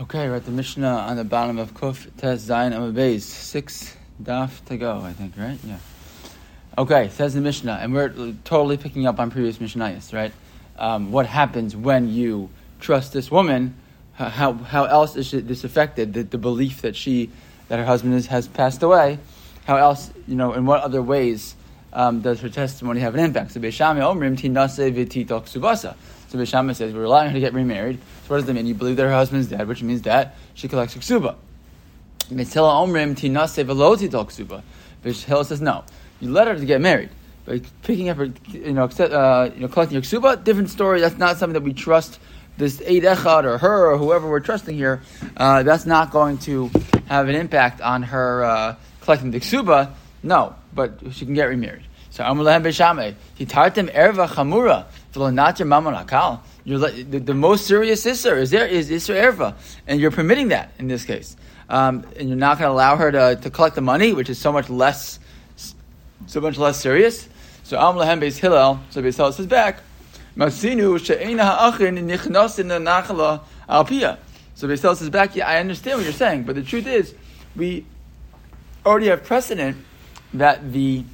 Okay, we're at the Mishnah on the bottom of Kuf Tes Zayin Amabeis. Six daf to go, I think, right? Yeah. Okay, says the Mishnah, and we're totally picking up on previous Mishnayos, right? Um, what happens when you trust this woman? How, how else is this affected? The, the belief that she, that her husband is, has passed away. How else, you know, in what other ways um, does her testimony have an impact? So Beis Shammai Omrim Tinase V'titok Subasa. So Beis Shammai says we're allowing her to get remarried. So what does that mean? You believe that her husband's dead, which means that she collects ksuba. Mitzela Omrim Tinase V'lo Titok Ksuba. Hillel says no. You let her to get married. But picking up her, you know, uh, you know, collecting your ksuba, different story. That's not something that we trust this Eid Echad or her or whoever we're trusting here. Uh, that's not going to have an impact on her uh, collecting the ksuba. No, but she can get remarried. So Amulahem Beis Shammai, Hitartem Erva Chamura, V'lonatir Mamon Akal. The, the most serious isser is there is isser erva, and you're permitting that in this case, um, and you're not going to allow her to, to collect the money, which is so much less, so much less serious. So Am Lahem Beis Hillel, so Beis Hillel says back, Masinu she'ena ha'achin nichnos in the nachala alpia. So Beis Hillel says back, yeah, I understand what you're saying, but the truth is, we already have precedent that the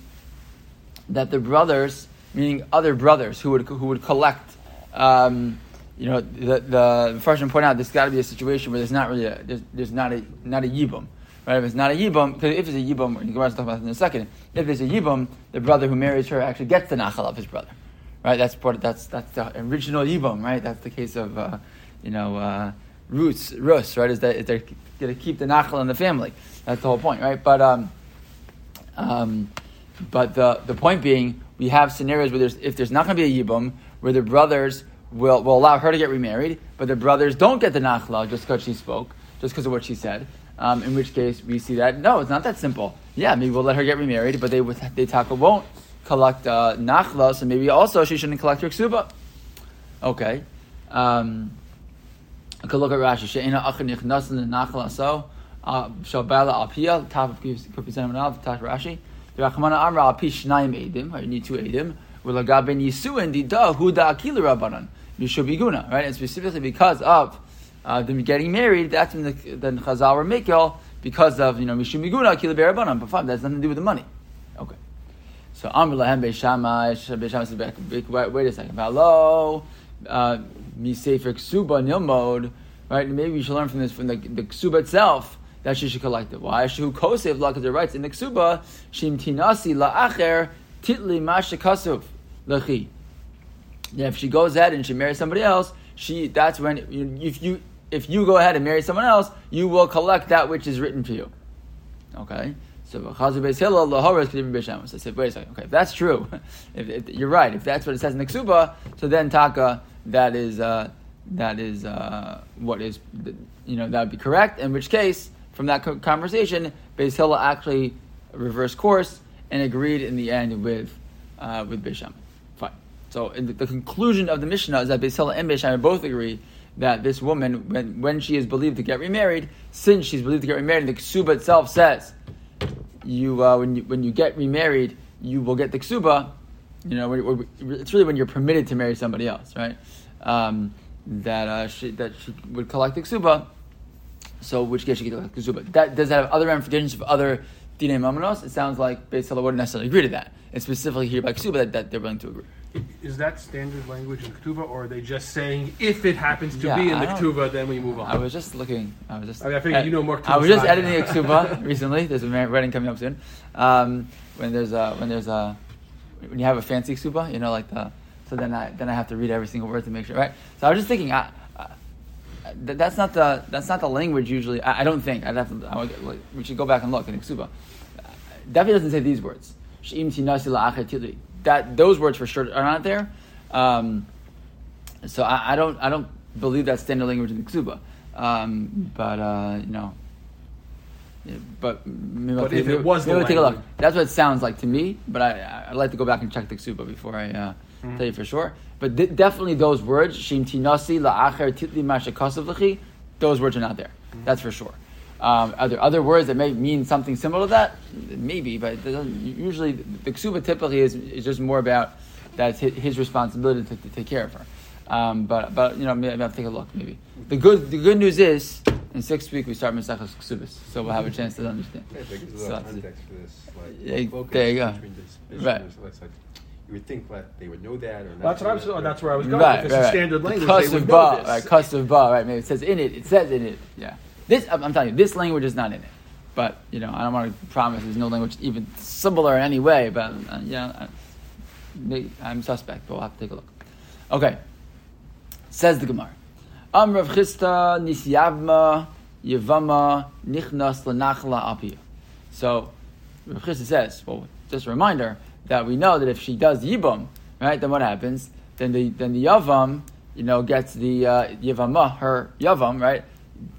that the brothers, meaning other brothers who would who would collect um, you know, the the freshman point out there's got to be a situation where there's not really a, there's, there's not a not a yibum, right? If it's not a yibum, because if it's a yibum, we're going to talk about that in a second. If it's a yibum, the brother who marries her actually gets the nachal of his brother, right? That's part. Of, that's that's the original yibum, right? That's the case of uh, you know uh, roots rus, right? Is that is they're going to keep the nachal in the family? That's the whole point, right? But um, um, but the the point being, we have scenarios where there's if there's not going to be a yibum where the brothers will, will allow her to get remarried, but the brothers don't get the nachla just because she spoke, just because of what she said. Um, in which case we see that no, it's not that simple. Yeah, maybe we'll let her get remarried, but they they taka won't collect uh, nachla, so maybe also she shouldn't collect her ksuba. Okay. Um, I could look at Rashi. she She'ena achin nichnasin nachla so shabala apia of kupizanim al top Rashi. The Rachmana Amra api shnayim edim. You need two edim. Ulagaben Yisuin Dida Huda Akila Rabbanan Mishubiguna, right? And specifically because of uh, them getting married, that's when the then Chazal were because of you know Mishumiguna Akila Rabbanan. But fine, that has nothing to do with the money. Okay. So Amr Lahem Beis Shammai Beishamai says back. Wait a second. Hello, uh, Misefer Ksuba Nilmod. Right? Maybe we should learn from this from the, the Ksuba itself that she should collect it. Why? Shu Kosev La, because it writes in the Ksuba Shim Tinasi La'acher Titli Masha Kasuf lechi. If she goes ahead and she marries somebody else, she that's when if you if you go ahead and marry someone else, you will collect that which is written for you. Okay. So I said, wait a second. Okay, if that's true, if, if, you're right, if that's what it says in the Ksuba, so then taka that is uh, that is uh, what is you know that would be correct. In which case, from that conversation, Beis Hillel actually reversed course and agreed in the end with uh, with Beis so the, the, conclusion of the Mishnah is that Beis Hillel and Beis both agree that this woman, when, when she is believed to get remarried, since she's believed to get remarried, the ksuba itself says, you, uh, when, you when you get remarried, you will get the ksuba. You know, it's really when you're permitted to marry somebody else, right? Um, that uh, she, that she would collect the ksuba. So, which case she could collect the ksuba. That does that have other ramifications for other dinei mamanos? It sounds like Beis Hillel wouldn't necessarily agree to that. It's specifically here by ksuba that, that they're willing to agree. Is that standard language in Ketuvah, or are they just saying if it happens to yeah, be in the Ketuvah, then we move on? I was just looking. I was just. I, mean, I think ed- you know more. I was just editing a recently. There's a wedding coming up soon. Um, when there's a when there's a when you have a fancy Ketuvah, you know, like the so then I then I have to read every single word to make sure, right? So I was just thinking, I, That's not the that's not the language usually. I, I don't think I'd have to. I would, like, we should go back and look in Ketuvah. Definitely doesn't say these words. That those words for sure are not there. Um, so I, I, don't I don't believe that's standard language in the Ksuba. Um, but uh, you know, but maybe, but I'll, if take, it was maybe take a look. That's what it sounds like to me. But I I'd like to go back and check the Ksuba before I uh, mm-hmm. tell you for sure. But th- definitely those words shim tinasi la'acher titli mashakasav Those words are not there. Mm-hmm. That's for sure. Um, are there other words that may mean something similar to that? Maybe, but usually the ksuba typically is, is just more about that's his responsibility to, to take care of her. Um, but but you know maybe I'll take a look. Maybe the good the good news is In six weeks, we start Mesachas Ksubis, so we'll have a chance to understand. Yeah, there So lot of that's it. context for this. Like, Yeah, there you go. Right. Business, it's like, you would think that they would know that or not. That's what I was. know that. That's where I was going. Right, if it's right, a standard The language, Kus they would of know ba, this. right? Kus ba, right? Maybe it says in it. It says in it. Yeah. This, I'm, I'm telling you, this language is not in it. But you know, I don't want to promise there's no language even similar in any way. But uh, you know, I, I'm suspect. But we'll have to take a look. Okay. Says the Gemara. Am Rav Chisda nisyavma yevama nichnas lenachla apia. So Rav Chisda says, well, just a reminder that we know that if she does yibum, right, then what happens? Then the then the yavam, you know, gets the uh, yevama, her yavam, right,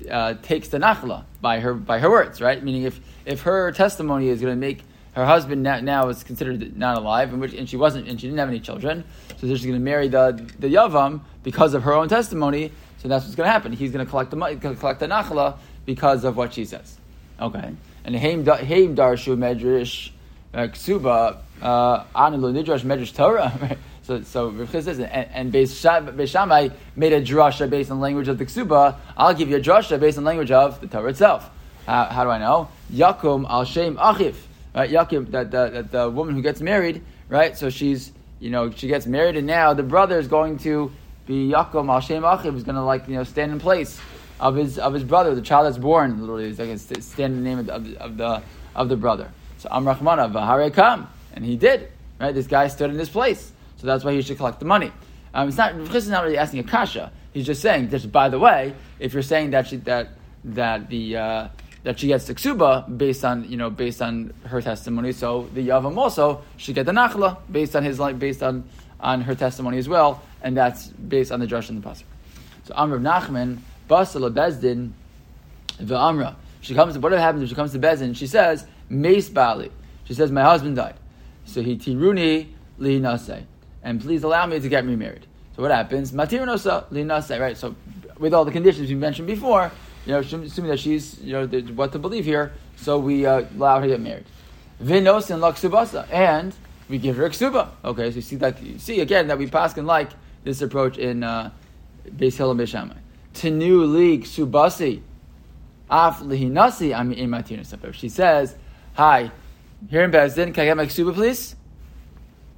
uh, takes the nachla by her by her words, right? Meaning if if her testimony is going to make her husband now, now is considered not alive, and, which, and she wasn't, and she didn't have any children, so she's going to marry the the yavam because of her own testimony. So that's what's going to happen. He's going to collect the money, collect the nachla because of what she says. Okay, and heim da- darshu medrash ksuba uh, anu nidrash medrash Torah. So, so says, and, and Beis Shammai made a drasha based on language of the ksuba. I'll give you a drasha based on language of the Torah itself. How, how do I know? Yakum al shem achiv. Right, Yakim, that the, the woman who gets married, right? So she's, you know, she gets married, and now the brother is going to be Yakum al shem achiv, is going to like, you know, stand in place of his of his brother, the child that's born. Literally, is like stand in the name of of the of the brother. So Amrachmana v'harei kam, and he did. Right, this guy stood in his place, so that's why he should collect the money. Um, it's not. Chris is not really asking a kasha. He's just saying. Just by the way, if you're saying that she that that the uh, that she gets the ksuba based on you know based on her testimony, so the yavam also should get the nachla based on his like based on on her testimony as well, and that's based on the drush and the pasuk. So Amr Nachman basala bezdin v'amra. She comes. What happens if she comes to bezdin? She says mace bali. She says my husband died. So he tiruni li nase, and please allow me to get remarried. So what happens? Matir nosa li nase. Right. So with all the conditions we mentioned before, you know, assuming that she's you know what to believe here, so we uh, allow her to get married. Vinos and laksubasa, and we give her a ksuba. Okay, so you see that you see again that we pass and like this approach in uh, Beis Hillel and Tenu li ksubasi af lihinasi I'm in matir She says, "Hi, here in Bezdin, can I get my ksuba, please?"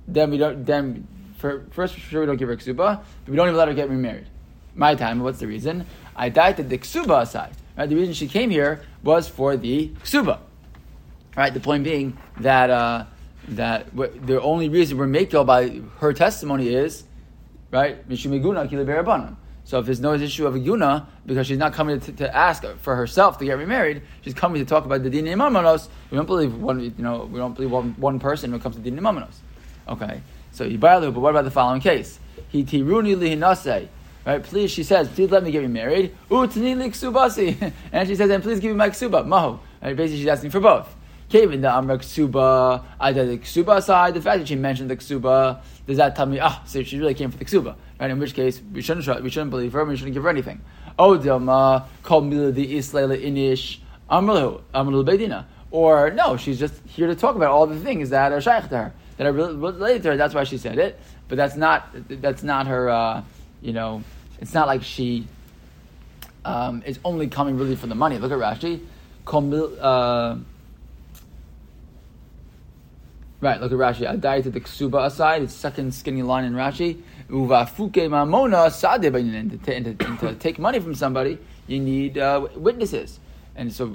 Then we don't. Then for, first, for sure, we don't give her ksuba, but we don't even let her get remarried. My time. What's the reason? I died the ksuba aside. Right? The reason she came here was for the ksuba. Right. The point being that uh, that w- the only reason we're makel by her testimony is right mishumiguna kiliberabanan. So if there's no issue of a guna because she's not coming to, to ask for herself to get remarried, she's coming to talk about the din imamanos. We don't believe one. You know, we don't believe one, one person when it comes to din imamanos. Okay. So Yibayalu, but what about the following case? He tiruni lihinase. Right, please, she says, please let me get remarried. Utni liksubasi. And she says, and please give me my ksuba. Right, basically, she's asking for both. Kevin the Amra ksuba, I the ksuba side. The fact that she mentioned the ksuba, does that tell me, ah, so she really came for the ksuba? Right, in which case, we shouldn't, we shouldn't believe her, and we shouldn't give her anything. Odama, call me the Islayla inish, Amrlu, Bedina. Or no, she's just here to talk about all the things that are shaykh to her, that are related to her. That's why she said it. But that's not, that's not her, uh, you know, it's not like she um, is only coming really for the money. Look at Rashi. Uh, right, look at Rashi. Adai to the ksuba aside, it's second skinny line in Rashi. Uvafuke mamona sade. And to- to- and to take money from somebody, you need uh, witnesses. And so,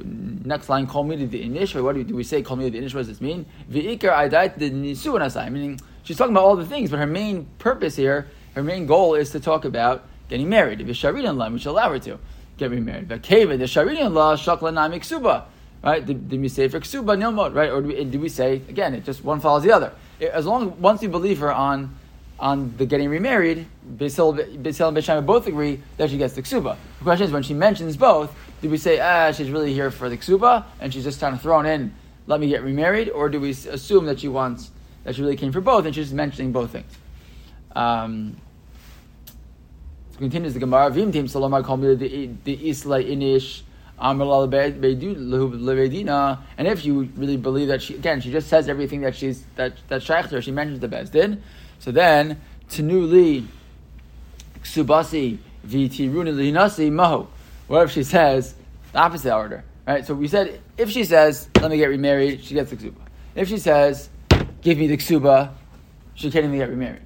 next line, call me to the inish. What do we, do we say? Call me to the inish. What does this mean? V'ikar adai to the nisuan asai. Meaning, she's talking about all the things, but her main purpose here, her main goal is to talk about getting married. Sharidan law, we should allow her to get remarried. But keva, the sharidan law, shakla na miksuba. Right? Did, we say for ksuba nilmod? Right? Or do we, say again? It just one follows the other. As long once we believe her on on the getting remarried, Basil and Bisham both agree that she gets the ksuba. The question is when she mentions both, do we say ah she's really here for the ksuba and she's just kind of thrown in, let me get remarried, or do we assume that she wants that she really came for both and she's just mentioning both things? Um, continues the Gemara. Vim tim salomar mi the the isla inish And if you really believe that she again, she just says everything that she's that that shaykh. She mentions the bezdin. So then tenu li ksubasi v'tiruni linasi mahu. What if she says The opposite order, right? So we said if she says, "Let me get remarried," she gets the ksuba. If she says, "Give me the ksuba," she can't even get remarried.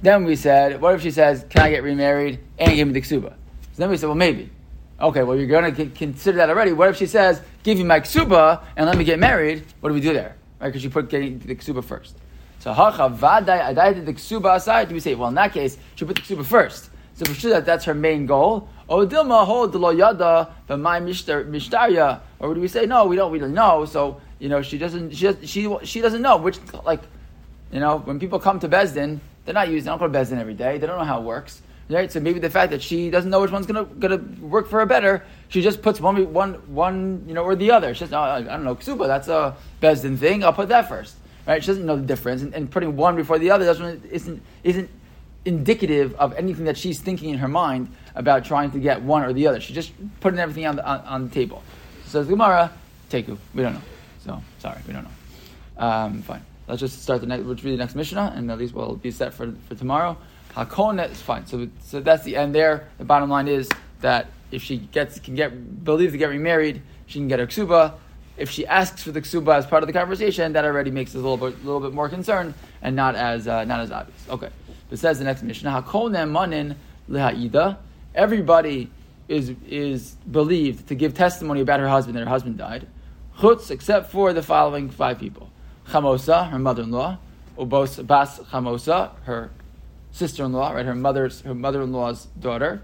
Then we said, what if she says, "Can I get remarried and give me the ksuba?" So then we said, well, maybe. Okay, well, you're going to consider that already. What if she says, "Give me my ksuba and let me get married"? What do we do there? Right? Because she put getting the ksuba first. So hacha vadai adai the ksuba aside. Do we say, well, in that case, she put the ksuba first? So for sure that that's her main goal. O dilma hold the lo yada my mishtarya. Or do we say no? We don't really know. So you know she doesn't she she she doesn't know which like you know when people come to Bezdin they're not using they don't go to Bezdin every day. They don't know how it works. Right? So maybe the fact that she doesn't know which one's gonna gonna work for her better, she just puts one one one you know or the other. She says, oh, I don't know, ksuba, that's a Bezdin thing. I'll put that first. Right? She doesn't know the difference, and, and putting one before the other doesn't isn't isn't indicative of anything that she's thinking in her mind about trying to get one or the other. She's just putting everything on the, on, on the table. Says Gemara, Teku. We don't know. So, sorry, we don't know. Um, fine. Let's just start the next, let's read the next Mishnah, and at least we'll be set for, for tomorrow. Hakon is fine. So, so that's the end there. The bottom line is that if she gets can get believe to get remarried, she can get her ksuba. If she asks for the ksuba as part of the conversation, that already makes us a little bit, little bit more concerned and not as uh, not as obvious. Okay. It says the next Mishnah Hakol manin leha'ida. Everybody is, is believed to give testimony about her husband that her husband died. Chutz, except for the following five people. Chamosa, her mother-in-law. Ubos Bas Chamosa, her sister-in-law, right? Her mother's her mother-in-law's daughter.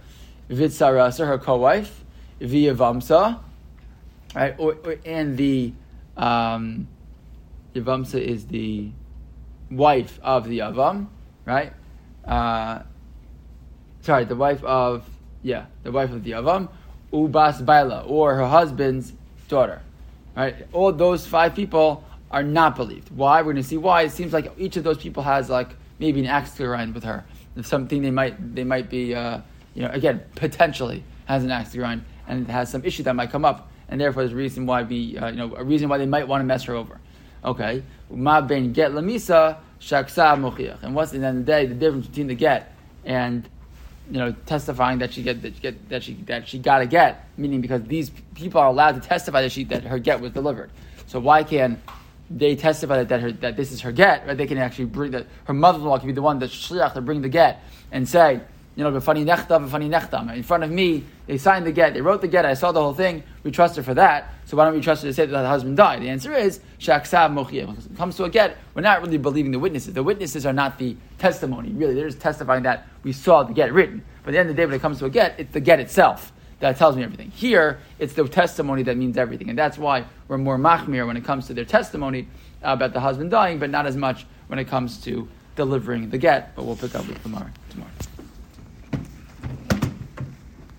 Vitsarasa, her co-wife. Viyavamsa, right? Or, or, and the um, Yavamsa is the wife of the Yavam, right? uh, sorry, the wife of, yeah, the wife of the Avam, Ubas Baila, or her husband's daughter. Right? All those five people are not believed. Why? We're going to see why. It seems like each of those people has like maybe an axe to grind with her. If Something they might they might be uh, you know again potentially has an axe to grind and has some issue that might come up, and therefore there's a reason why we uh, you know a reason why they might want to mess her over. Okay, ma ben get lamisa shaksa mochiach. And what's in the end of the day the difference between the get and you know testifying that she get that she get that she that she got a get, meaning because these people are allowed to testify that she that her get was delivered. So why can they testify that, that, her, that this is her get, right? They can actually bring that her mother-in-law can be the one that shliach to bring the get and say, you know, b'fani nechtam, b'fani nechtam. In front of me, they signed the get, they wrote the get, I saw the whole thing, we trust her for that. So why don't we trust her to say that the husband died? The answer is, shaksav mochiyah. When it comes to a get, we're not really believing the witnesses. The witnesses are not the testimony, really. They're just testifying that we saw the get written. But at the end of the day, when it comes to a get, it's the get itself that tells me everything. Here, it's the testimony that means everything. And that's why we're more machmir when it comes to their testimony about the husband dying, but not as much when it comes to delivering the get. But we'll pick up with tomorrow. tomorrow.